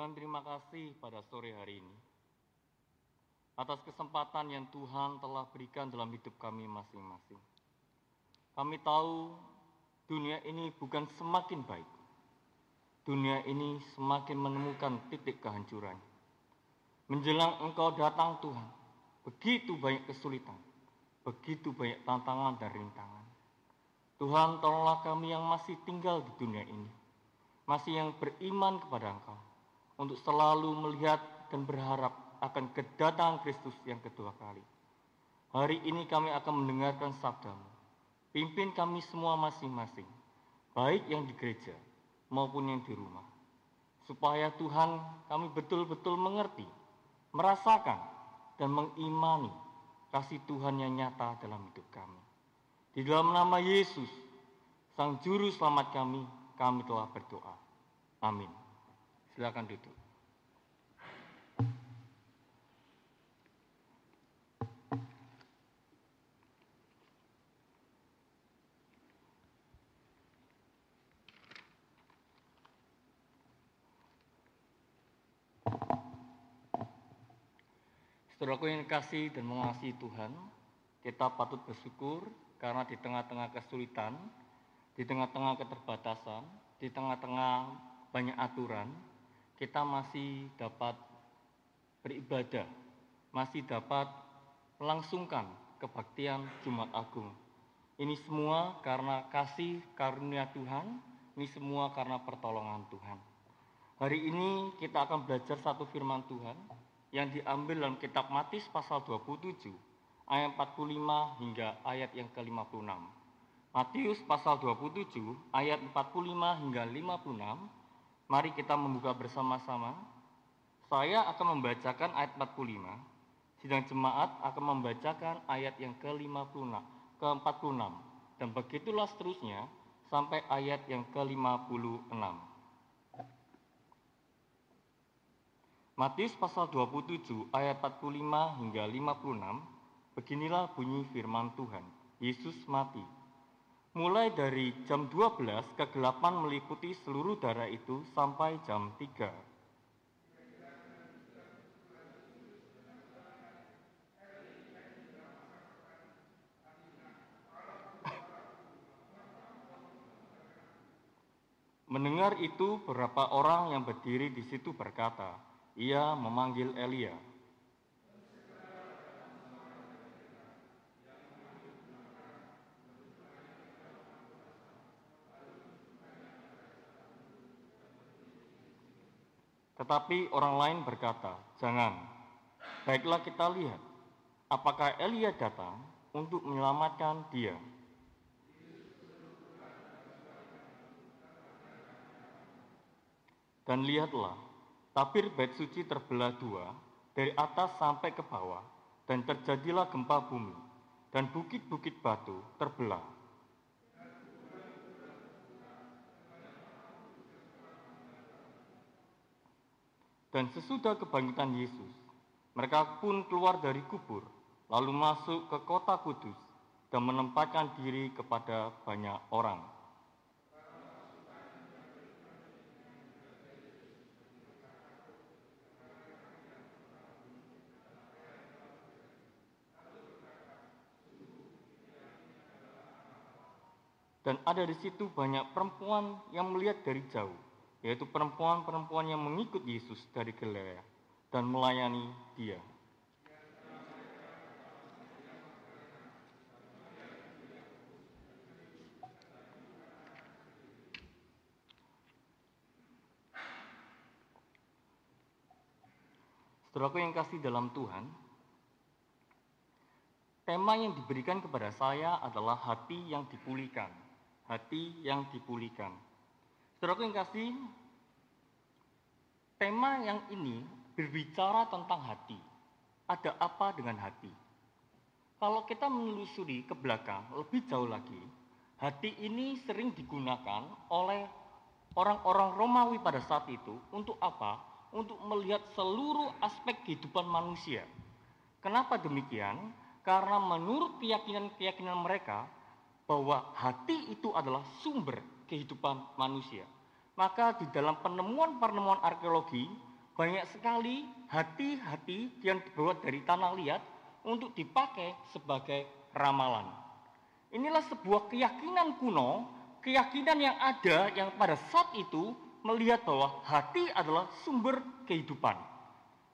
Tuhan terima kasih pada sore hari ini atas kesempatan yang Tuhan telah berikan dalam hidup kami masing-masing. Kami tahu dunia ini bukan semakin baik. Dunia ini semakin menemukan titik kehancuran. Menjelang Engkau datang Tuhan, begitu banyak kesulitan, begitu banyak tantangan dan rintangan. Tuhan tolonglah kami yang masih tinggal di dunia ini, masih yang beriman kepada Engkau, untuk selalu melihat dan berharap akan kedatangan Kristus yang kedua kali. Hari ini kami akan mendengarkan sabdamu. Pimpin kami semua masing-masing, baik yang di gereja maupun yang di rumah. Supaya Tuhan kami betul-betul mengerti, merasakan, dan mengimani kasih Tuhan yang nyata dalam hidup kami. Di dalam nama Yesus, Sang Juru Selamat kami, kami telah berdoa. Amin. Silakan duduk. Saudaraku yang kasih dan mengasihi Tuhan, kita patut bersyukur karena di tengah-tengah kesulitan, di tengah-tengah keterbatasan, di tengah-tengah banyak aturan, kita masih dapat beribadah, masih dapat melangsungkan kebaktian Jumat Agung. Ini semua karena kasih karunia Tuhan, ini semua karena pertolongan Tuhan. Hari ini kita akan belajar satu firman Tuhan yang diambil dalam kitab Matius pasal 27 ayat 45 hingga ayat yang ke-56. Matius pasal 27 ayat 45 hingga 56. Mari kita membuka bersama-sama. Saya akan membacakan ayat 45, sedang jemaat akan membacakan ayat yang ke-56, ke-46 dan begitulah seterusnya sampai ayat yang ke-56. Matius pasal 27 ayat 45 hingga 56, beginilah bunyi firman Tuhan. Yesus mati. Mulai dari jam 12 kegelapan meliputi seluruh darah itu sampai jam 3. Mendengar itu, beberapa orang yang berdiri di situ berkata, ia memanggil Elia. Tetapi orang lain berkata, "Jangan. Baiklah kita lihat apakah Elia datang untuk menyelamatkan dia." Dan lihatlah, Tabir bait suci terbelah dua, dari atas sampai ke bawah, dan terjadilah gempa bumi, dan bukit-bukit batu terbelah. Dan sesudah kebangkitan Yesus, mereka pun keluar dari kubur, lalu masuk ke kota kudus, dan menempatkan diri kepada banyak orang. Dan ada di situ banyak perempuan yang melihat dari jauh, yaitu perempuan-perempuan yang mengikut Yesus dari Galilea dan melayani dia. Saudaraku yang kasih dalam Tuhan, tema yang diberikan kepada saya adalah hati yang dipulihkan hati yang dipulihkan. Saudara yang kasih, tema yang ini berbicara tentang hati. Ada apa dengan hati? Kalau kita menelusuri ke belakang lebih jauh lagi, hati ini sering digunakan oleh orang-orang Romawi pada saat itu untuk apa? Untuk melihat seluruh aspek kehidupan manusia. Kenapa demikian? Karena menurut keyakinan-keyakinan mereka, bahwa hati itu adalah sumber kehidupan manusia. Maka di dalam penemuan-penemuan arkeologi banyak sekali hati-hati yang dibuat dari tanah liat untuk dipakai sebagai ramalan. Inilah sebuah keyakinan kuno, keyakinan yang ada yang pada saat itu melihat bahwa hati adalah sumber kehidupan.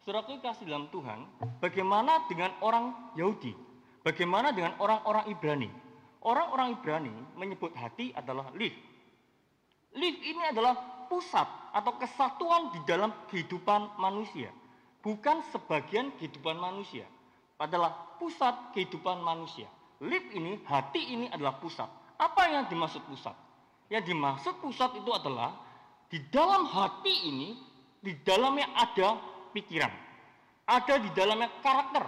Saudaraku kasih dalam Tuhan, bagaimana dengan orang Yahudi? Bagaimana dengan orang-orang Ibrani? Orang-orang Ibrani menyebut hati adalah liv. Liv ini adalah pusat atau kesatuan di dalam kehidupan manusia. Bukan sebagian kehidupan manusia. Adalah pusat kehidupan manusia. Liv ini, hati ini adalah pusat. Apa yang dimaksud pusat? Yang dimaksud pusat itu adalah di dalam hati ini, di dalamnya ada pikiran. Ada di dalamnya karakter.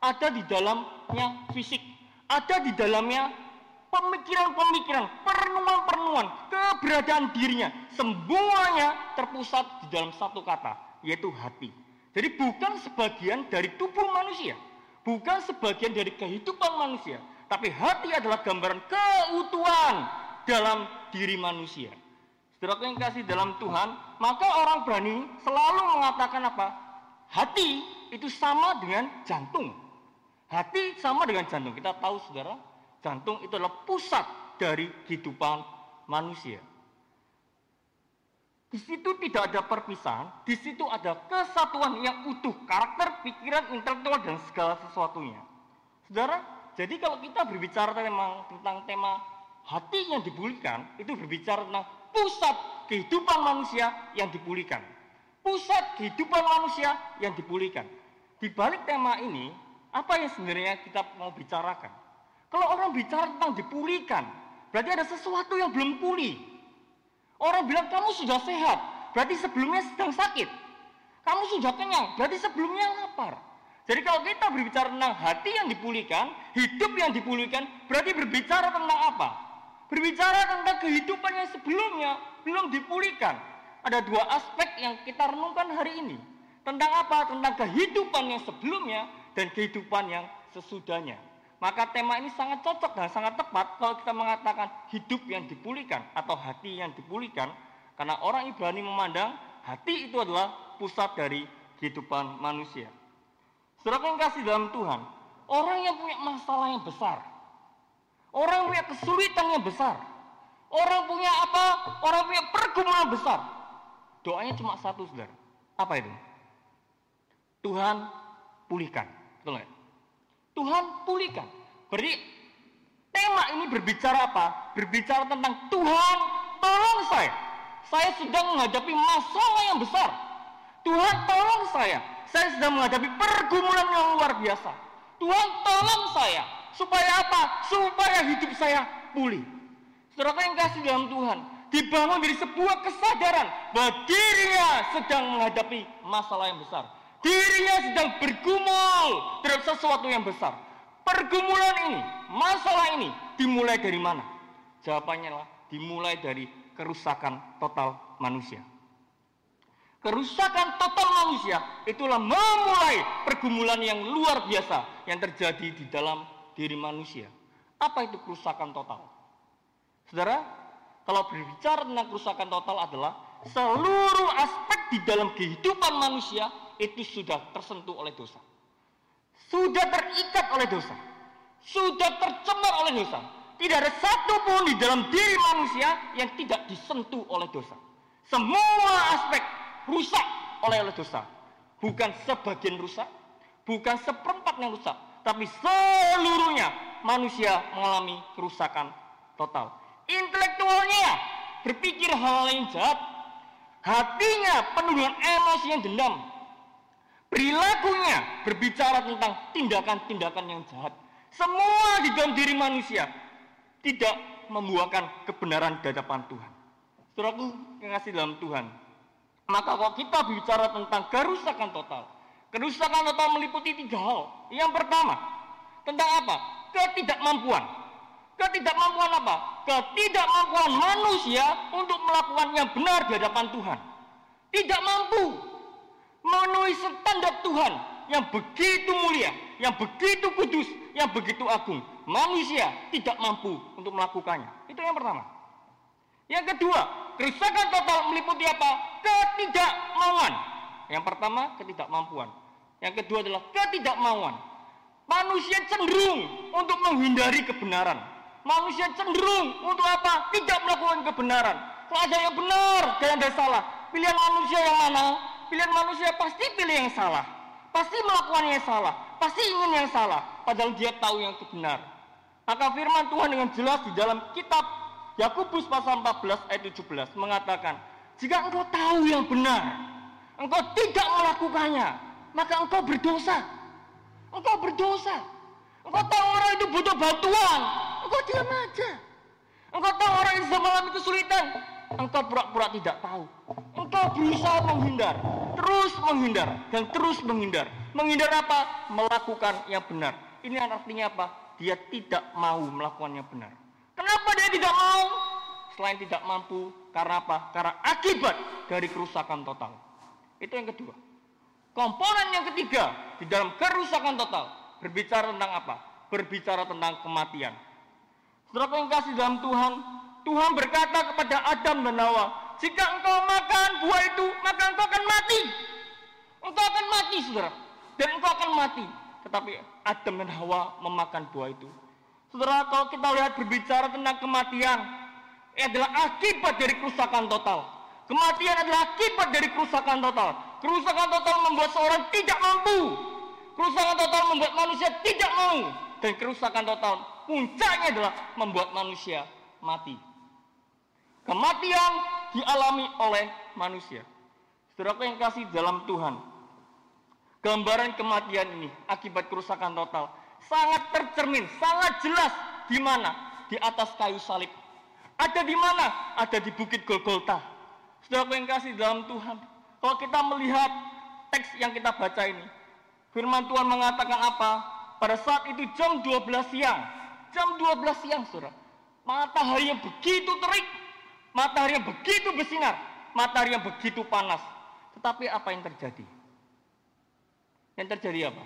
Ada di dalamnya fisik. Ada di dalamnya pemikiran-pemikiran, perenungan-perenungan, keberadaan dirinya, semuanya terpusat di dalam satu kata, yaitu hati. Jadi bukan sebagian dari tubuh manusia, bukan sebagian dari kehidupan manusia, tapi hati adalah gambaran keutuhan dalam diri manusia. Saudara yang kasih dalam Tuhan, maka orang berani selalu mengatakan apa? Hati itu sama dengan jantung. Hati sama dengan jantung. Kita tahu saudara, Jantung itu adalah pusat dari kehidupan manusia. Di situ tidak ada perpisahan, di situ ada kesatuan yang utuh, karakter, pikiran, intelektual, dan segala sesuatunya. Saudara, jadi kalau kita berbicara tentang, tentang tema hati yang dipulihkan, itu berbicara tentang pusat kehidupan manusia yang dipulihkan. Pusat kehidupan manusia yang dipulihkan. Di balik tema ini, apa yang sebenarnya kita mau bicarakan? Kalau orang bicara tentang dipulihkan, berarti ada sesuatu yang belum pulih. Orang bilang kamu sudah sehat, berarti sebelumnya sedang sakit. Kamu sudah kenyang, berarti sebelumnya lapar. Jadi kalau kita berbicara tentang hati yang dipulihkan, hidup yang dipulihkan, berarti berbicara tentang apa? Berbicara tentang kehidupan yang sebelumnya belum dipulihkan. Ada dua aspek yang kita renungkan hari ini. Tentang apa? Tentang kehidupan yang sebelumnya dan kehidupan yang sesudahnya. Maka tema ini sangat cocok dan sangat tepat kalau kita mengatakan hidup yang dipulihkan atau hati yang dipulihkan. Karena orang Ibrani memandang hati itu adalah pusat dari kehidupan manusia. Saudara yang kasih dalam Tuhan, orang yang punya masalah yang besar, orang yang punya kesulitan yang besar, orang punya apa? Orang punya pergumulan besar. Doanya cuma satu, saudara. Apa itu? Tuhan pulihkan. Betul? Tuhan pulihkan. Berarti tema ini berbicara apa? Berbicara tentang Tuhan tolong saya. Saya sedang menghadapi masalah yang besar. Tuhan tolong saya. Saya sedang menghadapi pergumulan yang luar biasa. Tuhan tolong saya. Supaya apa? Supaya hidup saya pulih. Saudara yang kasih dalam Tuhan, dibangun dari sebuah kesadaran bahwa dirinya sedang menghadapi masalah yang besar. Dirinya sedang bergumul terhadap sesuatu yang besar. Pergumulan ini, masalah ini dimulai dari mana? Jawabannya adalah dimulai dari kerusakan total manusia. Kerusakan total manusia itulah memulai pergumulan yang luar biasa yang terjadi di dalam diri manusia. Apa itu kerusakan total? Saudara, kalau berbicara tentang kerusakan total adalah seluruh aspek di dalam kehidupan manusia itu sudah tersentuh oleh dosa. Sudah terikat oleh dosa. Sudah tercemar oleh dosa. Tidak ada satu pun di dalam diri manusia yang tidak disentuh oleh dosa. Semua aspek rusak oleh dosa. Bukan sebagian rusak, bukan seperempat yang rusak, tapi seluruhnya manusia mengalami kerusakan total. Intelektualnya berpikir hal yang jahat, hatinya penuh dengan emosi yang dendam, Perilakunya berbicara tentang tindakan-tindakan yang jahat. Semua di dalam diri manusia tidak membuahkan kebenaran di hadapan Tuhan. Saudaraku yang kasih dalam Tuhan. Maka kalau kita bicara tentang kerusakan total, kerusakan total meliputi tiga hal. Yang pertama, tentang apa? Ketidakmampuan. Ketidakmampuan apa? Ketidakmampuan manusia untuk melakukan yang benar di hadapan Tuhan. Tidak mampu memenuhi standar Tuhan yang begitu mulia, yang begitu kudus, yang begitu agung. Manusia tidak mampu untuk melakukannya. Itu yang pertama. Yang kedua, kerusakan total meliputi apa? Ketidakmauan. Yang pertama, ketidakmampuan. Yang kedua adalah ketidakmauan. Manusia cenderung untuk menghindari kebenaran. Manusia cenderung untuk apa? Tidak melakukan kebenaran. Kalau ada yang benar ada yang salah, pilihan manusia yang mana? Pilihan manusia pasti pilih yang salah. Pasti melakukan yang salah. Pasti ingin yang salah. Padahal dia tahu yang benar. Maka firman Tuhan dengan jelas di dalam kitab Yakobus pasal 14 ayat 17 mengatakan, jika engkau tahu yang benar, engkau tidak melakukannya, maka engkau berdosa. Engkau berdosa. Engkau tahu orang itu butuh bantuan, engkau diam aja. Engkau tahu orang yang mengalami kesulitan, engkau pura-pura tidak tahu. Engkau berusaha menghindar, terus menghindar, dan terus menghindar. Menghindar apa? Melakukan yang benar. Ini artinya apa? Dia tidak mau melakukan yang benar. Kenapa dia tidak mau? Selain tidak mampu, karena apa? Karena akibat dari kerusakan total. Itu yang kedua. Komponen yang ketiga di dalam kerusakan total berbicara tentang apa? Berbicara tentang kematian. Saudara yang kasih dalam Tuhan, Tuhan berkata kepada Adam dan Hawa, jika engkau makan buah itu, maka engkau akan mati. Engkau akan mati, saudara. Dan engkau akan mati. Tetapi Adam dan Hawa memakan buah itu. Saudara, kalau kita lihat berbicara tentang kematian, ini adalah akibat dari kerusakan total. Kematian adalah akibat dari kerusakan total. Kerusakan total membuat seorang tidak mampu. Kerusakan total membuat manusia tidak mau. Dan kerusakan total puncaknya adalah membuat manusia mati. Kematian dialami oleh manusia. Saudara yang kasih dalam Tuhan. Gambaran kematian ini akibat kerusakan total sangat tercermin, sangat jelas di mana? Di atas kayu salib. Ada di mana? Ada di Bukit Golgota. Saudara yang kasih dalam Tuhan. Kalau kita melihat teks yang kita baca ini, firman Tuhan mengatakan apa? Pada saat itu jam 12 siang. Jam 12 siang, Saudara. Matahari yang begitu terik, matahari yang begitu bersinar, matahari yang begitu panas. Tetapi apa yang terjadi? Yang terjadi apa?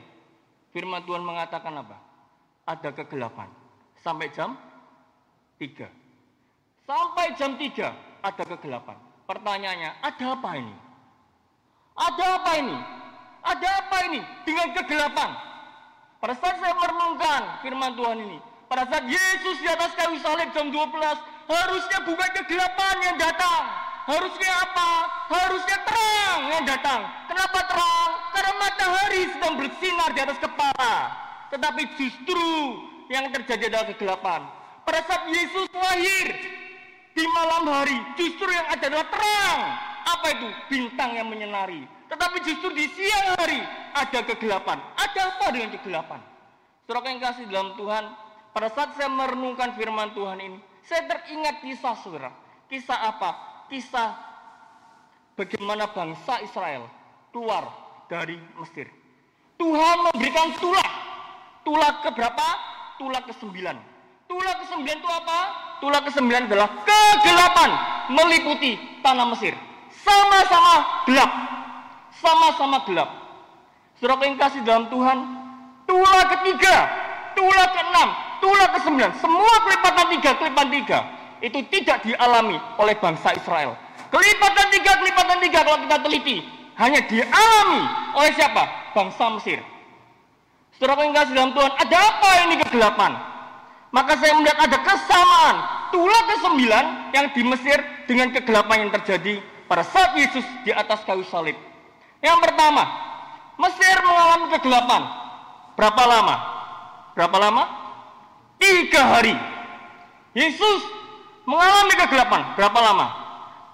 Firman Tuhan mengatakan apa? Ada kegelapan. Sampai jam 3. Sampai jam 3 ada kegelapan. Pertanyaannya, ada apa ini? Ada apa ini? Ada apa ini dengan kegelapan? Pada saat saya merenungkan firman Tuhan ini, pada saat Yesus di atas kayu salib jam 12, harusnya bukan kegelapan yang datang. Harusnya apa? Harusnya terang yang datang. Kenapa terang? Karena matahari sedang bersinar di atas kepala. Tetapi justru yang terjadi adalah kegelapan. Pada saat Yesus lahir di malam hari, justru yang ada adalah terang. Apa itu? Bintang yang menyinari. Tetapi justru di siang hari ada kegelapan. Ada apa dengan kegelapan? Saudara yang kasih dalam Tuhan, pada saat saya merenungkan firman Tuhan ini, saya teringat kisah saudara. Kisah apa? Kisah bagaimana bangsa Israel keluar dari Mesir. Tuhan memberikan tulah. Tulah ke berapa? Tulah ke sembilan. Tulah ke sembilan itu apa? Tulah ke sembilan adalah kegelapan meliputi tanah Mesir. Sama-sama gelap. Sama-sama gelap. Saudara yang kasih dalam Tuhan, tulah ketiga, tulah keenam, tulah ke sembilan, semua kelipatan tiga, kelipatan tiga, itu tidak dialami oleh bangsa Israel. Kelipatan tiga, kelipatan tiga kalau kita teliti, hanya dialami oleh siapa? Bangsa Mesir. Yang kasih dalam Tuhan, ada apa ini kegelapan? Maka saya melihat ada kesamaan tulah ke sembilan yang di Mesir dengan kegelapan yang terjadi pada saat Yesus di atas kayu salib. Yang pertama, Mesir mengalami kegelapan. Berapa lama? Berapa lama? Tiga hari. Yesus mengalami kegelapan. Berapa lama?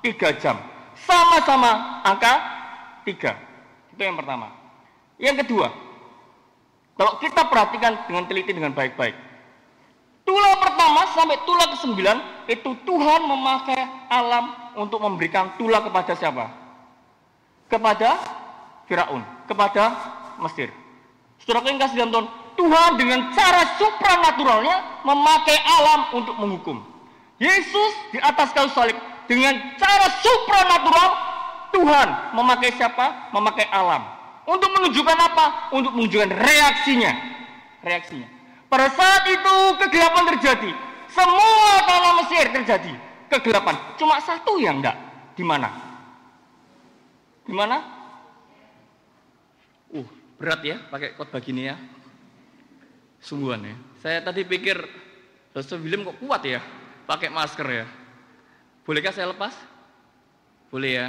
Tiga jam. Sama-sama angka tiga. Itu yang pertama. Yang kedua, kalau kita perhatikan dengan teliti dengan baik-baik. Tulah pertama sampai tulah ke sembilan itu Tuhan memakai alam untuk memberikan tulah kepada siapa? Kepada Firaun, kepada Mesir. Yang kasih dalam Tuhan, Tuhan dengan cara supranaturalnya memakai alam untuk menghukum. Yesus di atas kayu salib dengan cara supranatural Tuhan memakai siapa? Memakai alam. Untuk menunjukkan apa? Untuk menunjukkan reaksinya. Reaksinya. Pada saat itu kegelapan terjadi. Semua tanah Mesir terjadi. Kegelapan. Cuma satu yang enggak. Di mana? Di mana? Uh, berat ya pakai khotbah gini ya. Sungguhan ya. Saya tadi pikir Pastor William kok kuat ya pakai masker ya. Bolehkah saya lepas? Boleh ya.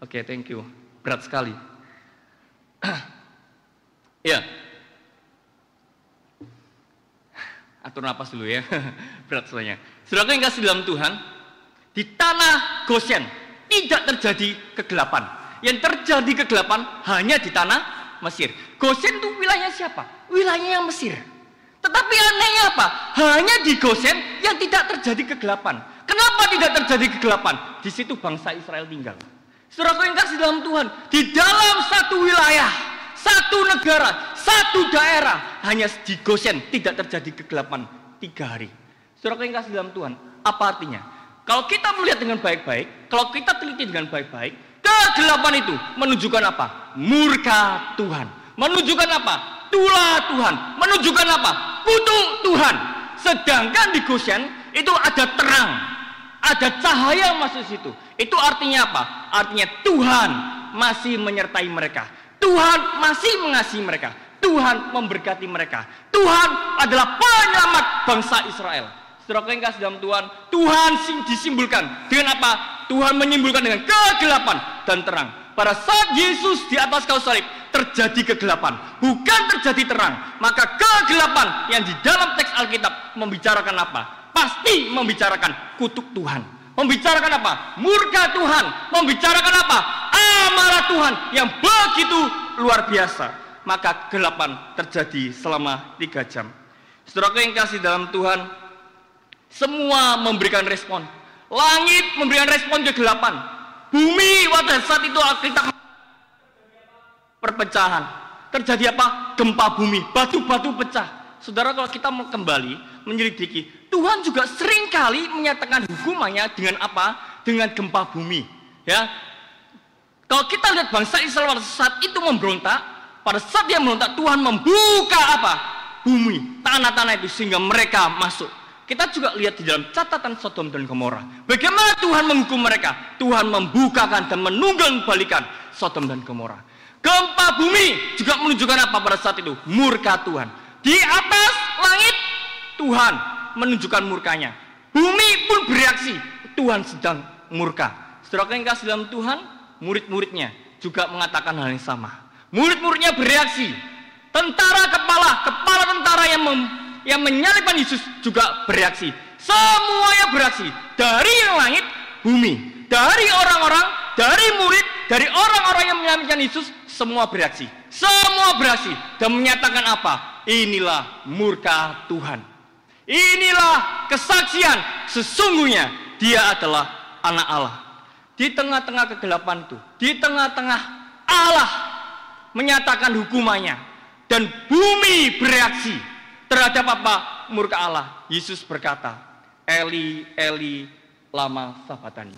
Oke, okay, thank you. Berat sekali. ya. Atur napas dulu ya. Berat soalnya. Saudara yang kasih dalam Tuhan, di tanah Goshen tidak terjadi kegelapan. Yang terjadi kegelapan hanya di tanah Mesir. Goshen itu wilayah siapa? Wilayahnya Mesir. Tetapi anehnya apa? Hanya di Goshen yang tidak terjadi kegelapan. Kenapa tidak terjadi kegelapan? Di situ bangsa Israel tinggal. Saudara yang kasih dalam Tuhan, di dalam satu wilayah, satu negara, satu daerah, hanya di Goshen tidak terjadi kegelapan tiga hari. Saudara yang kasih dalam Tuhan, apa artinya? Kalau kita melihat dengan baik-baik, kalau kita teliti dengan baik-baik, kegelapan itu menunjukkan apa? Murka Tuhan. Menunjukkan apa? Tulah Tuhan. Menunjukkan apa? Kutuk Tuhan. Sedangkan di Goshen itu ada terang, ada cahaya masuk situ. Itu artinya apa? Artinya Tuhan masih menyertai mereka. Tuhan masih mengasihi mereka. Tuhan memberkati mereka. Tuhan adalah penyelamat bangsa Israel. Saudara kasih dalam Tuhan, Tuhan disimbolkan dengan apa? Tuhan menyimpulkan dengan kegelapan dan terang. Pada saat Yesus di atas kayu salib terjadi kegelapan, bukan terjadi terang. Maka kegelapan yang di dalam teks Alkitab membicarakan apa? pasti membicarakan kutuk Tuhan. Membicarakan apa? Murka Tuhan. Membicarakan apa? Amarah Tuhan yang begitu luar biasa. Maka gelapan terjadi selama tiga jam. Saudara yang kasih dalam Tuhan, semua memberikan respon. Langit memberikan respon kegelapan. Bumi pada saat itu kita perpecahan. Terjadi apa? Gempa bumi, batu-batu pecah. Saudara kalau kita kembali menyelidiki Tuhan juga sering kali menyatakan hukumannya dengan apa? Dengan gempa bumi. Ya, kalau kita lihat bangsa Israel pada saat itu memberontak, pada saat dia memberontak, Tuhan membuka apa? Bumi, tanah-tanah itu sehingga mereka masuk. Kita juga lihat di dalam catatan Sodom dan Gomora. Bagaimana Tuhan menghukum mereka? Tuhan membukakan dan menunggang balikan Sodom dan Gomora. Gempa bumi juga menunjukkan apa pada saat itu? Murka Tuhan. Di atas langit Tuhan menunjukkan murkanya. Bumi pun bereaksi, Tuhan sedang murka. Saudara yang kasih dalam Tuhan, murid-muridnya juga mengatakan hal yang sama. Murid-muridnya bereaksi. Tentara kepala, kepala tentara yang yang menyalibkan Yesus juga bereaksi. Semuanya bereaksi. Dari yang langit, bumi. Dari orang-orang, dari murid, dari orang-orang yang menyalibkan Yesus, semua bereaksi. Semua bereaksi dan menyatakan apa? Inilah murka Tuhan. Inilah kesaksian sesungguhnya dia adalah anak Allah. Di tengah-tengah kegelapan itu, di tengah-tengah Allah menyatakan hukumannya dan bumi bereaksi terhadap apa? Murka Allah. Yesus berkata, Eli, Eli, lama sabatani.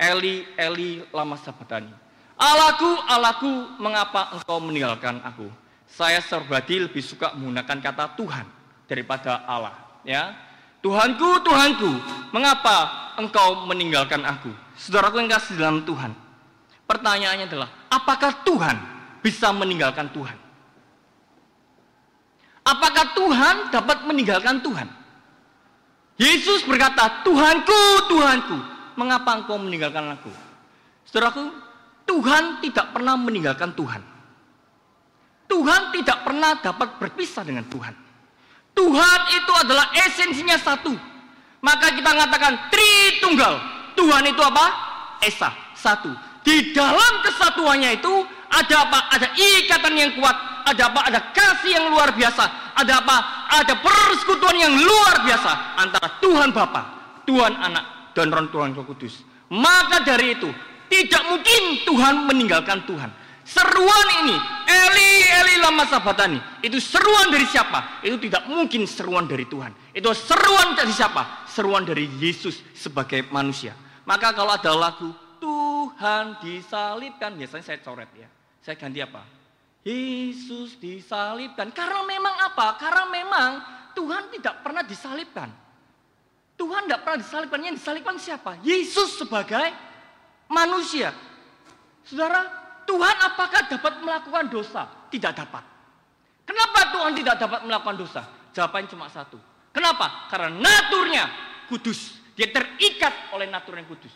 Eli, Eli, lama sabatani. Allahku, Allahku, mengapa engkau meninggalkan aku? Saya serbadi lebih suka menggunakan kata Tuhan daripada Allah ya Tuhanku, Tuhanku, mengapa engkau meninggalkan aku? Saudaraku yang kasih dalam Tuhan. Pertanyaannya adalah, apakah Tuhan bisa meninggalkan Tuhan? Apakah Tuhan dapat meninggalkan Tuhan? Yesus berkata, Tuhanku, Tuhanku, mengapa engkau meninggalkan aku? Saudaraku, Tuhan tidak pernah meninggalkan Tuhan. Tuhan tidak pernah dapat berpisah dengan Tuhan. Tuhan itu adalah esensinya satu. Maka kita mengatakan Tritunggal. Tuhan itu apa? Esa, satu. Di dalam kesatuannya itu ada apa? Ada ikatan yang kuat. Ada apa? Ada kasih yang luar biasa. Ada apa? Ada persekutuan yang luar biasa antara Tuhan Bapa, Tuhan Anak, dan Roh Tuhan Roh Kudus. Maka dari itu tidak mungkin Tuhan meninggalkan Tuhan. Seruan ini, Eli, Eli lama sabatani. Itu seruan dari siapa? Itu tidak mungkin seruan dari Tuhan. Itu seruan dari siapa? Seruan dari Yesus sebagai manusia. Maka kalau ada lagu, Tuhan disalibkan. Biasanya saya coret ya. Saya ganti apa? Yesus disalibkan. Karena memang apa? Karena memang Tuhan tidak pernah disalibkan. Tuhan tidak pernah disalibkan. Yang disalibkan siapa? Yesus sebagai manusia. Saudara, Tuhan apakah dapat melakukan dosa? Tidak dapat. Kenapa Tuhan tidak dapat melakukan dosa? Jawabannya cuma satu. Kenapa? Karena naturnya kudus. Dia terikat oleh natur yang kudus.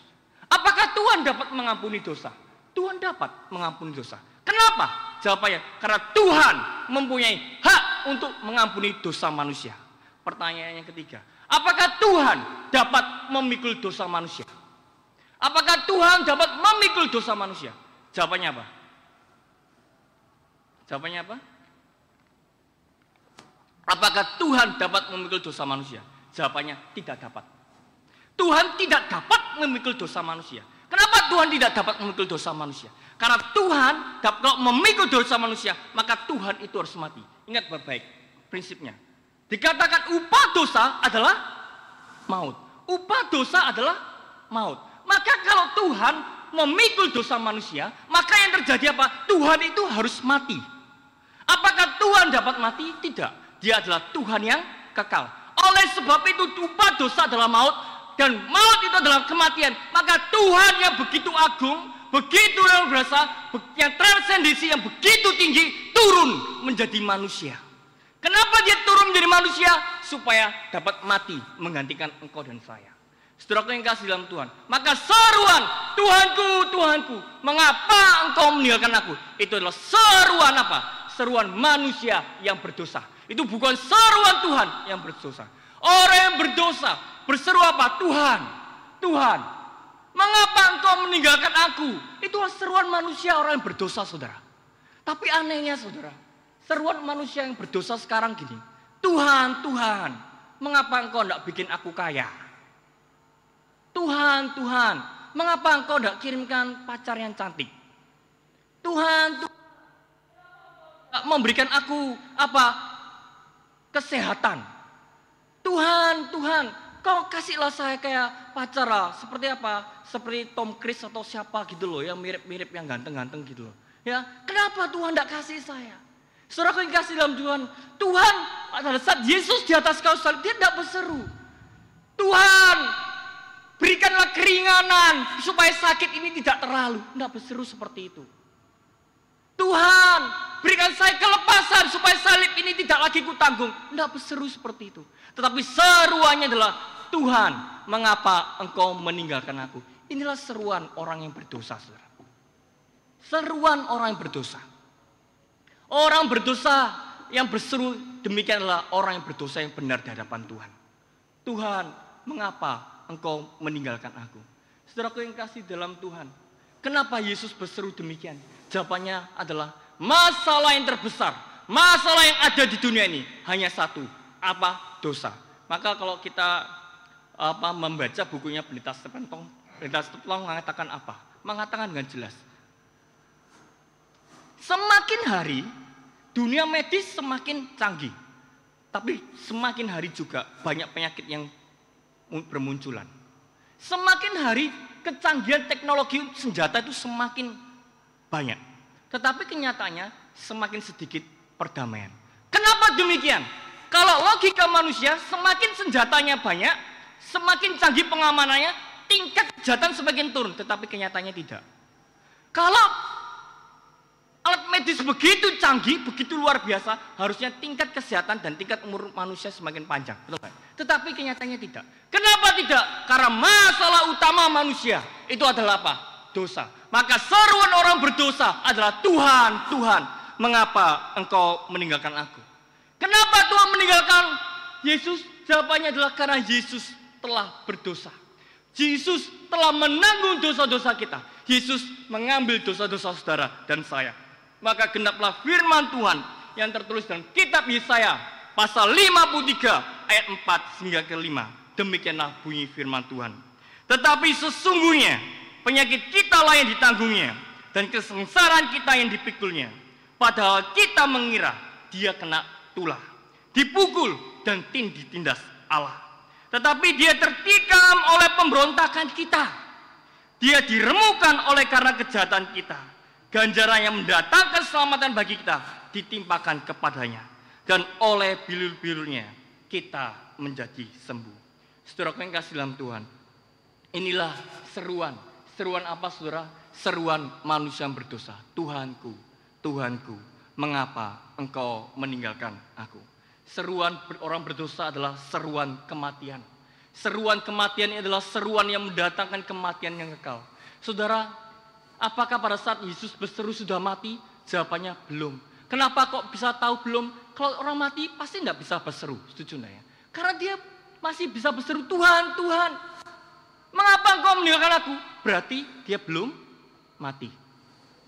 Apakah Tuhan dapat mengampuni dosa? Tuhan dapat mengampuni dosa. Kenapa? Jawabannya karena Tuhan mempunyai hak untuk mengampuni dosa manusia. Pertanyaan yang ketiga, apakah Tuhan dapat memikul dosa manusia? Apakah Tuhan dapat memikul dosa manusia? Jawabannya apa? Jawabannya apa? Apakah Tuhan dapat memikul dosa manusia? Jawabannya tidak dapat. Tuhan tidak dapat memikul dosa manusia. Kenapa Tuhan tidak dapat memikul dosa manusia? Karena Tuhan kalau memikul dosa manusia, maka Tuhan itu harus mati. Ingat baik-baik prinsipnya. Dikatakan upah dosa adalah maut. Upah dosa adalah maut. Maka kalau Tuhan memikul dosa manusia, maka yang terjadi apa? Tuhan itu harus mati. Apakah Tuhan dapat mati? Tidak. Dia adalah Tuhan yang kekal. Oleh sebab itu upah dosa adalah maut dan maut itu adalah kematian. Maka Tuhan yang begitu agung, begitu luar biasa, yang transendisi yang begitu tinggi turun menjadi manusia. Kenapa dia turun menjadi manusia? Supaya dapat mati menggantikan engkau dan saya. Saudara yang kasih dalam Tuhan. Maka seruan Tuhanku, Tuhanku, mengapa engkau meninggalkan aku? Itu adalah seruan apa? Seruan manusia yang berdosa. Itu bukan seruan Tuhan yang berdosa. Orang yang berdosa berseru apa? Tuhan, Tuhan, mengapa engkau meninggalkan aku? Itu seruan manusia orang yang berdosa, saudara. Tapi anehnya, saudara, seruan manusia yang berdosa sekarang gini. Tuhan, Tuhan, mengapa engkau tidak bikin aku kaya? Tuhan, Tuhan, mengapa engkau tidak kirimkan pacar yang cantik? Tuhan, Tuhan, memberikan aku apa? Kesehatan. Tuhan, Tuhan, kau kasihlah saya kayak pacar lah. Seperti apa? Seperti Tom Cruise atau siapa gitu loh. Yang mirip-mirip, yang ganteng-ganteng gitu loh. Ya, kenapa Tuhan tidak kasih saya? Saudara yang kasih dalam Tuhan. Tuhan pada saat Yesus di atas kayu salib, dia tidak berseru. Tuhan, berikanlah keringanan supaya sakit ini tidak terlalu. Tidak berseru seperti itu. Tuhan, berikan saya kelepasan supaya salib ini tidak lagi kutanggung. Tidak berseru seperti itu. Tetapi seruannya adalah Tuhan, mengapa engkau meninggalkan aku? Inilah seruan orang yang berdosa, saudara. Seruan orang yang berdosa. Orang berdosa yang berseru demikian adalah orang yang berdosa yang benar di hadapan Tuhan. Tuhan, mengapa engkau meninggalkan aku? Saudaraku yang kasih dalam Tuhan. Kenapa Yesus berseru demikian? Jawabannya adalah masalah yang terbesar, masalah yang ada di dunia ini hanya satu, apa? Dosa. Maka kalau kita apa membaca bukunya Pendeta Stepentong, Pendeta Stepentong mengatakan apa? Mengatakan dengan jelas. Semakin hari dunia medis semakin canggih. Tapi semakin hari juga banyak penyakit yang bermunculan. Semakin hari kecanggihan teknologi senjata itu semakin banyak. Tetapi kenyataannya semakin sedikit perdamaian. Kenapa demikian? Kalau logika manusia semakin senjatanya banyak, semakin canggih pengamanannya, tingkat kejahatan semakin turun. Tetapi kenyataannya tidak. Kalau alat medis begitu canggih, begitu luar biasa, harusnya tingkat kesehatan dan tingkat umur manusia semakin panjang. Betul kan? Tetapi kenyataannya tidak. Kenapa tidak? Karena masalah utama manusia itu adalah apa? Dosa. Maka seruan orang berdosa adalah Tuhan, Tuhan, mengapa engkau meninggalkan aku? Kenapa Tuhan meninggalkan Yesus? Jawabannya adalah karena Yesus telah berdosa. Yesus telah menanggung dosa-dosa kita. Yesus mengambil dosa-dosa saudara dan saya. Maka genaplah firman Tuhan yang tertulis dalam kitab Yesaya pasal 53 ayat 4 hingga ke 5. Demikianlah bunyi firman Tuhan. Tetapi sesungguhnya penyakit kita lah yang ditanggungnya dan kesengsaraan kita yang dipikulnya. Padahal kita mengira dia kena tulah, dipukul dan tin ditindas Allah. Tetapi dia tertikam oleh pemberontakan kita. Dia diremukan oleh karena kejahatan kita. Ganjaran yang mendatangkan keselamatan bagi kita ditimpakan kepadanya. Dan oleh bilur-bilurnya kita menjadi sembuh. Saudara yang kasih dalam Tuhan. Inilah seruan. Seruan apa saudara? seruan manusia yang berdosa. Tuhanku, Tuhanku, mengapa engkau meninggalkan aku? Seruan orang berdosa adalah seruan kematian. Seruan kematian adalah seruan yang mendatangkan kematian yang kekal. Saudara, apakah pada saat Yesus berseru sudah mati? Jawabannya belum. Kenapa kok bisa tahu belum? Kalau orang mati pasti tidak bisa berseru, setuju ya? Karena dia masih bisa berseru, Tuhan, Tuhan, mengapa engkau meninggalkan aku? Berarti dia belum mati.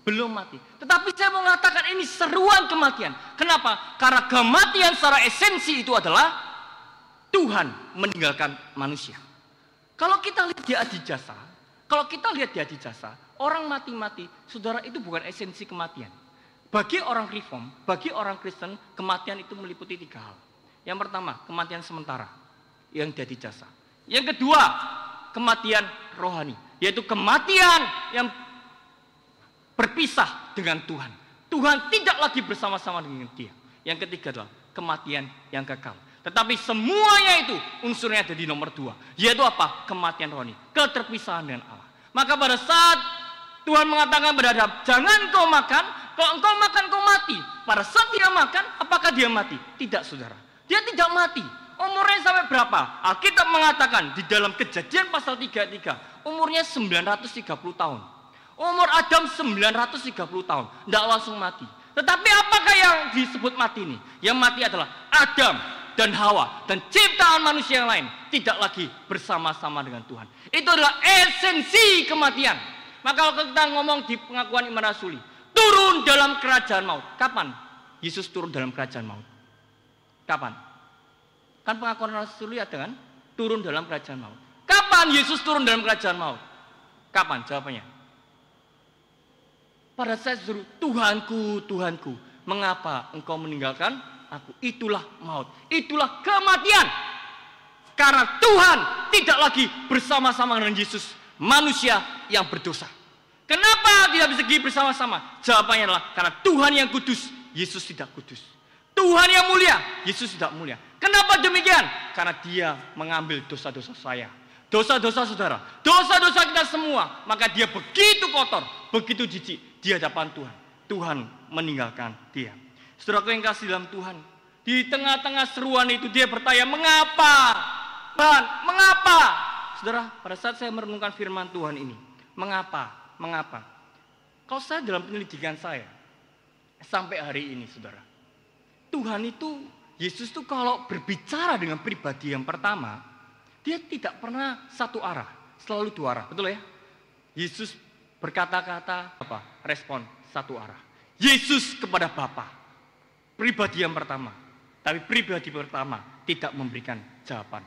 Belum mati. Tetapi saya mau mengatakan ini seruan kematian. Kenapa? Karena kematian secara esensi itu adalah Tuhan meninggalkan manusia. Kalau kita lihat di adijasa, kalau kita lihat di adijasa, orang mati-mati, saudara itu bukan esensi kematian. Bagi orang reform, bagi orang Kristen, kematian itu meliputi tiga hal. Yang pertama, kematian sementara yang jadi jasa. Yang kedua, kematian rohani, yaitu kematian yang berpisah dengan Tuhan. Tuhan tidak lagi bersama-sama dengan dia. Yang ketiga adalah kematian yang kekal. Tetapi semuanya itu unsurnya ada di nomor dua. Yaitu apa? Kematian rohani. Keterpisahan dengan Allah. Maka pada saat Tuhan mengatakan pada jangan kau makan, kalau engkau makan kau mati. Pada saat dia makan, apakah dia mati? Tidak saudara. Dia tidak mati. Umurnya sampai berapa? Alkitab mengatakan di dalam kejadian pasal 33, umurnya 930 tahun. Umur Adam 930 tahun, tidak langsung mati. Tetapi apakah yang disebut mati ini? Yang mati adalah Adam dan Hawa dan ciptaan manusia yang lain tidak lagi bersama-sama dengan Tuhan. Itu adalah esensi kematian. Maka kalau kita ngomong di pengakuan iman rasuli, turun dalam kerajaan maut. Kapan Yesus turun dalam kerajaan maut? Kapan? Kan pengakuan rasuli ada kan? Turun dalam kerajaan maut. Kapan Yesus turun dalam kerajaan maut? Kapan? Jawabannya pada saat suruh Tuhanku, Tuhanku, mengapa engkau meninggalkan aku? Itulah maut, itulah kematian. Karena Tuhan tidak lagi bersama-sama dengan Yesus, manusia yang berdosa. Kenapa tidak bisa pergi bersama-sama? Jawabannya adalah karena Tuhan yang kudus, Yesus tidak kudus. Tuhan yang mulia, Yesus tidak mulia. Kenapa demikian? Karena dia mengambil dosa-dosa saya. Dosa-dosa saudara, dosa-dosa kita semua, maka dia begitu kotor, begitu jijik, di hadapan Tuhan. Tuhan meninggalkan dia. Saudara yang kasih dalam Tuhan. Di tengah-tengah seruan itu dia bertanya, mengapa? Tuhan, mengapa? Saudara, pada saat saya merenungkan firman Tuhan ini, mengapa? Mengapa? Kalau saya dalam penyelidikan saya, sampai hari ini saudara, Tuhan itu, Yesus itu kalau berbicara dengan pribadi yang pertama, dia tidak pernah satu arah, selalu dua arah, betul ya? Yesus berkata-kata apa? Respon satu arah. Yesus kepada Bapa. Pribadi yang pertama. Tapi pribadi pertama tidak memberikan jawaban.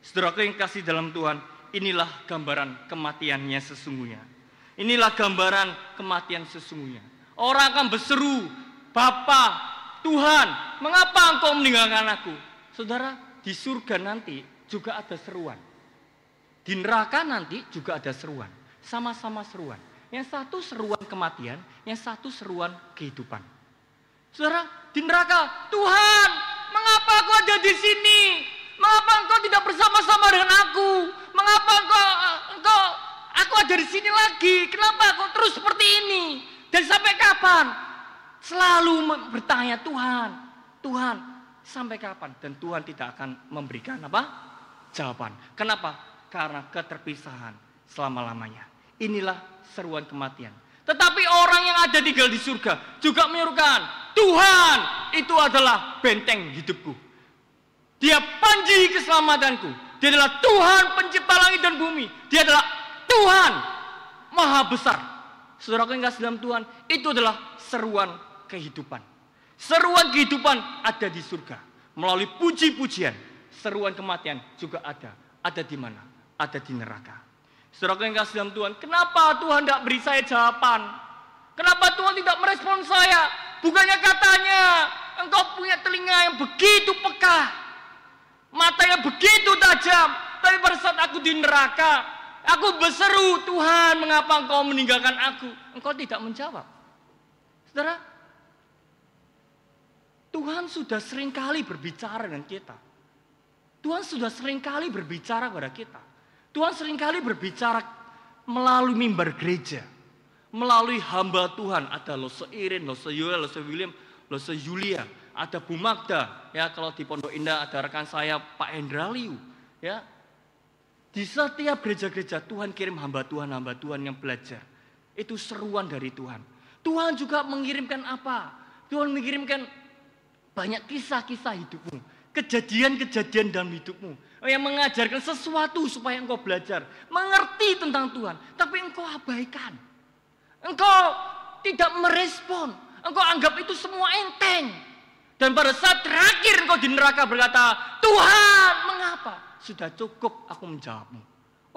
Saudara yang kasih dalam Tuhan, inilah gambaran kematiannya sesungguhnya. Inilah gambaran kematian sesungguhnya. Orang akan berseru, Bapa, Tuhan, mengapa engkau meninggalkan aku? Saudara, di surga nanti juga ada seruan. Di neraka nanti juga ada seruan sama-sama seruan. Yang satu seruan kematian, yang satu seruan kehidupan. Saudara, di neraka, Tuhan, mengapa aku ada di sini? Mengapa engkau tidak bersama-sama dengan aku? Mengapa engkau, engkau, aku ada di sini lagi? Kenapa aku terus seperti ini? Dan sampai kapan? Selalu bertanya Tuhan, Tuhan, sampai kapan? Dan Tuhan tidak akan memberikan apa? Jawaban. Kenapa? Karena keterpisahan selama-lamanya. Inilah seruan kematian. Tetapi orang yang ada tinggal di surga juga menyerukan, Tuhan itu adalah benteng hidupku. Dia panji keselamatanku. Dia adalah Tuhan pencipta langit dan bumi. Dia adalah Tuhan maha besar. Saudara yang kasih dalam Tuhan, itu adalah seruan kehidupan. Seruan kehidupan ada di surga. Melalui puji-pujian, seruan kematian juga ada. Ada di mana? Ada di neraka. Saudara yang kasih dalam Tuhan, kenapa Tuhan tidak beri saya jawaban? Kenapa Tuhan tidak merespon saya? Bukannya katanya, engkau punya telinga yang begitu peka, mata yang begitu tajam, tapi pada saat aku di neraka, aku berseru, Tuhan mengapa engkau meninggalkan aku? Engkau tidak menjawab. Saudara, Tuhan sudah sering kali berbicara dengan kita. Tuhan sudah sering kali berbicara kepada kita. Tuhan sering kali berbicara melalui mimbar gereja. melalui hamba Tuhan. Ada Lose Irin, Lose Yoel, Lose William, Lose Julia, ada Bu Magda, ya kalau di Pondok Indah ada rekan saya Pak Hendraliu, ya. Di setiap gereja-gereja Tuhan kirim hamba Tuhan, hamba Tuhan yang belajar. Itu seruan dari Tuhan. Tuhan juga mengirimkan apa? Tuhan mengirimkan banyak kisah-kisah hidupmu. Kejadian-kejadian dalam hidupmu. Yang mengajarkan sesuatu supaya engkau belajar. Mengerti tentang Tuhan. Tapi engkau abaikan. Engkau tidak merespon. Engkau anggap itu semua enteng. Dan pada saat terakhir engkau di neraka berkata, Tuhan mengapa? Sudah cukup aku menjawabmu.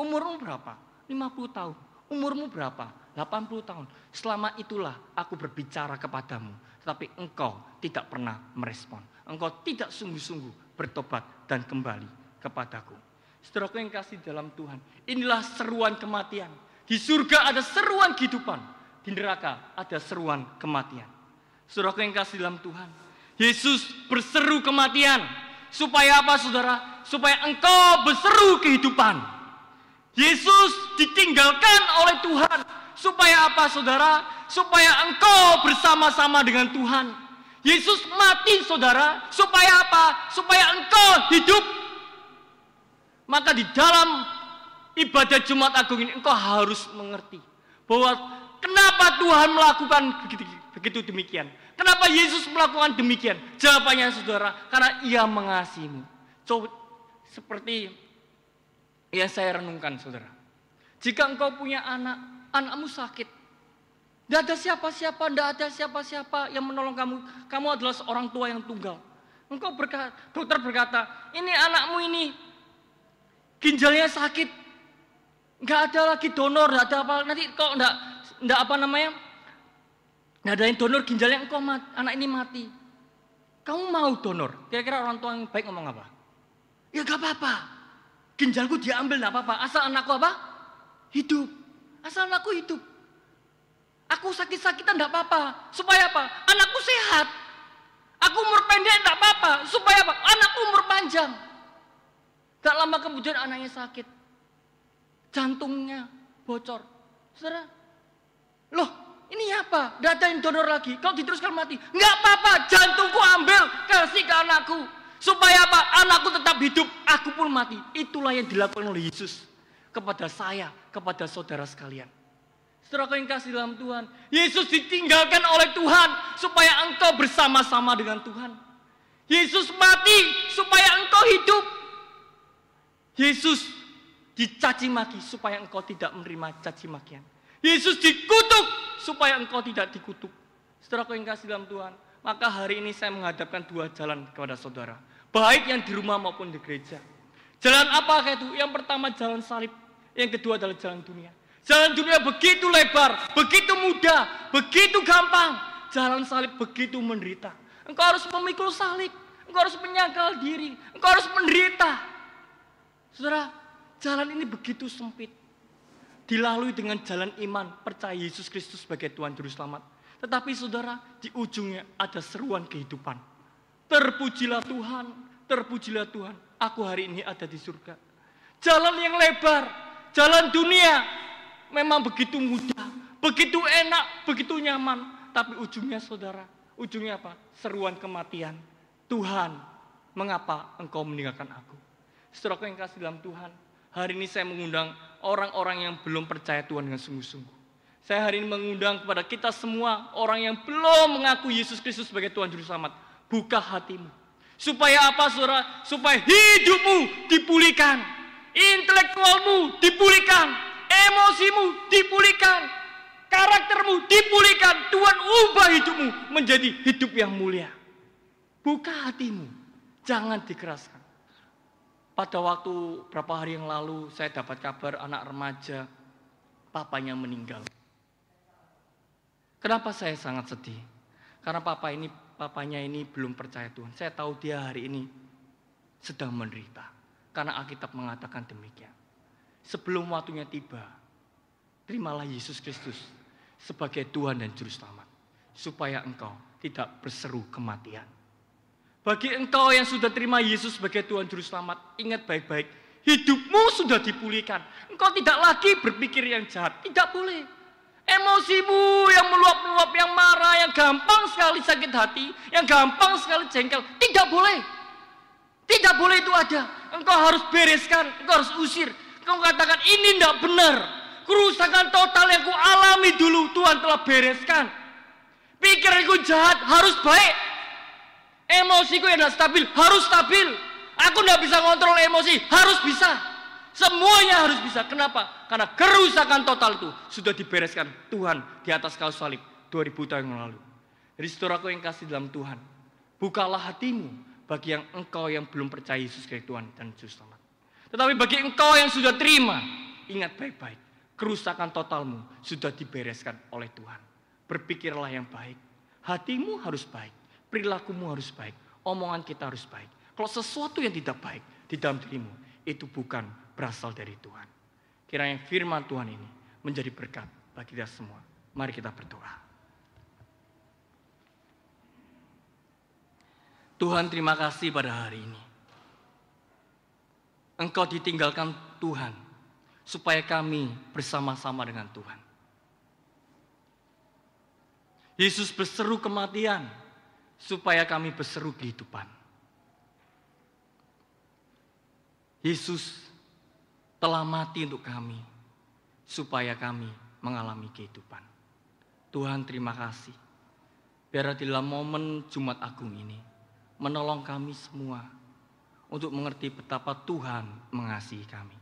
Umurmu berapa? 50 tahun. Umurmu berapa? 80 tahun. Selama itulah aku berbicara kepadamu. Tetapi engkau tidak pernah merespon. Engkau tidak sungguh-sungguh bertobat dan kembali kepadaku. Saudaraku yang kasih dalam Tuhan. Inilah seruan kematian. Di surga ada seruan kehidupan. Di neraka ada seruan kematian. Saudaraku yang kasih dalam Tuhan. Yesus berseru kematian. Supaya apa saudara? Supaya engkau berseru kehidupan. Yesus ditinggalkan oleh Tuhan Supaya apa saudara? Supaya engkau bersama-sama dengan Tuhan. Yesus mati saudara. Supaya apa? Supaya engkau hidup. Maka di dalam ibadah Jumat Agung ini engkau harus mengerti. Bahwa kenapa Tuhan melakukan begitu, begitu demikian. Kenapa Yesus melakukan demikian? Jawabannya saudara, karena ia mengasihimu. So, seperti yang saya renungkan saudara. Jika engkau punya anak, anakmu sakit. Tidak ada siapa-siapa, tidak ada siapa-siapa yang menolong kamu. Kamu adalah seorang tua yang tunggal. Engkau berkata, dokter berkata, ini anakmu ini ginjalnya sakit. Enggak ada lagi donor, enggak ada apa. Nanti kok enggak, enggak apa namanya, enggak ada yang donor ginjalnya engkau mati, anak ini mati. Kamu mau donor? Kira-kira orang tua yang baik ngomong apa? Ya gak apa-apa. Ginjalku diambil enggak apa-apa. Asal anakku apa? Hidup. Asal anakku hidup. Aku sakit-sakitan tidak apa-apa. Supaya apa? Anakku sehat. Aku umur pendek tidak apa-apa. Supaya apa? Anakku umur panjang. Gak lama kemudian anaknya sakit. Jantungnya bocor. Saudara, loh ini apa? Yang donor lagi. Kalau diteruskan mati. Nggak apa-apa, jantungku ambil, kasih ke anakku. Supaya apa? Anakku tetap hidup, aku pun mati. Itulah yang dilakukan oleh Yesus kepada saya, kepada saudara sekalian. Saudara yang kasih dalam Tuhan, Yesus ditinggalkan oleh Tuhan supaya engkau bersama-sama dengan Tuhan. Yesus mati supaya engkau hidup. Yesus dicaci maki supaya engkau tidak menerima caci makian. Yesus dikutuk supaya engkau tidak dikutuk. Saudara yang kasih dalam Tuhan, maka hari ini saya menghadapkan dua jalan kepada saudara. Baik yang di rumah maupun di gereja. Jalan apa itu? Yang pertama jalan salib. Yang kedua adalah jalan dunia. Jalan dunia begitu lebar, begitu mudah, begitu gampang. Jalan salib begitu menderita. Engkau harus memikul salib. Engkau harus menyangkal diri. Engkau harus menderita. Saudara, jalan ini begitu sempit. Dilalui dengan jalan iman, percaya Yesus Kristus sebagai Tuhan Juru Selamat. Tetapi saudara, di ujungnya ada seruan kehidupan. Terpujilah Tuhan, terpujilah Tuhan. Aku hari ini ada di surga. Jalan yang lebar, Jalan dunia memang begitu mudah, begitu enak, begitu nyaman. Tapi ujungnya saudara, ujungnya apa? Seruan kematian. Tuhan, mengapa engkau meninggalkan aku? Saudara yang kasih dalam Tuhan, hari ini saya mengundang orang-orang yang belum percaya Tuhan dengan sungguh-sungguh. Saya hari ini mengundang kepada kita semua orang yang belum mengaku Yesus Kristus sebagai Tuhan Juru Selamat. Buka hatimu. Supaya apa saudara? Supaya hidupmu dipulihkan intelektualmu dipulihkan, emosimu dipulihkan, karaktermu dipulihkan. Tuhan ubah hidupmu menjadi hidup yang mulia. Buka hatimu, jangan dikeraskan. Pada waktu berapa hari yang lalu saya dapat kabar anak remaja papanya meninggal. Kenapa saya sangat sedih? Karena papa ini papanya ini belum percaya Tuhan. Saya tahu dia hari ini sedang menderita. Karena Alkitab mengatakan demikian. Sebelum waktunya tiba, terimalah Yesus Kristus sebagai Tuhan dan Juru Selamat. Supaya engkau tidak berseru kematian. Bagi engkau yang sudah terima Yesus sebagai Tuhan Juru Selamat, ingat baik-baik, hidupmu sudah dipulihkan. Engkau tidak lagi berpikir yang jahat, tidak boleh. Emosimu yang meluap-meluap, yang marah, yang gampang sekali sakit hati, yang gampang sekali jengkel, tidak boleh. Tidak boleh itu ada. Engkau harus bereskan, engkau harus usir. Engkau katakan ini tidak benar. Kerusakan total yang ku alami dulu Tuhan telah bereskan. Pikiranku jahat harus baik. Emosiku yang tidak stabil harus stabil. Aku tidak bisa kontrol emosi, harus bisa. Semuanya harus bisa. Kenapa? Karena kerusakan total itu sudah dibereskan Tuhan di atas kayu salib 2000 tahun yang lalu. Jadi saudaraku yang kasih dalam Tuhan, bukalah hatimu bagi yang engkau yang belum percaya Yesus sebagai Tuhan dan Juru. Tetapi bagi engkau yang sudah terima, ingat baik-baik, kerusakan totalmu sudah dibereskan oleh Tuhan. Berpikirlah yang baik, hatimu harus baik, perilakumu harus baik, omongan kita harus baik. Kalau sesuatu yang tidak baik di dalam dirimu, itu bukan berasal dari Tuhan. Kiranya firman Tuhan ini menjadi berkat bagi kita semua. Mari kita berdoa. Tuhan terima kasih pada hari ini. Engkau ditinggalkan Tuhan supaya kami bersama-sama dengan Tuhan. Yesus berseru kematian supaya kami berseru kehidupan. Yesus telah mati untuk kami, supaya kami mengalami kehidupan. Tuhan terima kasih. Biar dalam momen Jumat Agung ini, menolong kami semua untuk mengerti betapa Tuhan mengasihi kami.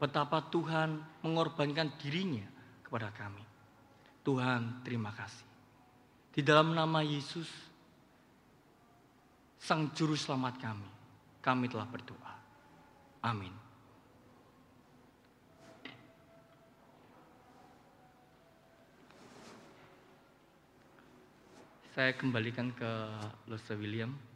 Betapa Tuhan mengorbankan dirinya kepada kami. Tuhan terima kasih. Di dalam nama Yesus, Sang Juru Selamat kami, kami telah berdoa. Amin. Saya kembalikan ke Lusa William.